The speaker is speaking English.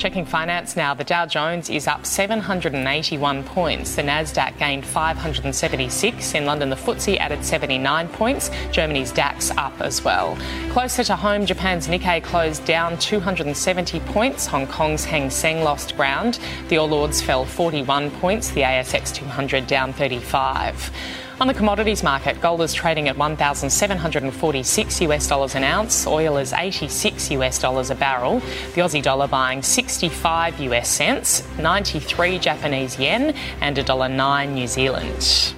Checking finance now, the Dow Jones is up 781 points. The Nasdaq gained 576. In London, the FTSE added 79 points. Germany's DAX up as well. Closer to home, Japan's Nikkei closed down 270 points. Hong Kong's Hang Seng lost ground. The All Ords fell 41 points. The ASX 200 down 35. On the commodities market, gold is trading at 1,746 US dollars an ounce. Oil is 86 US dollars a barrel. The Aussie dollar buying 65 US cents, 93 Japanese yen, and $1.09 New Zealand.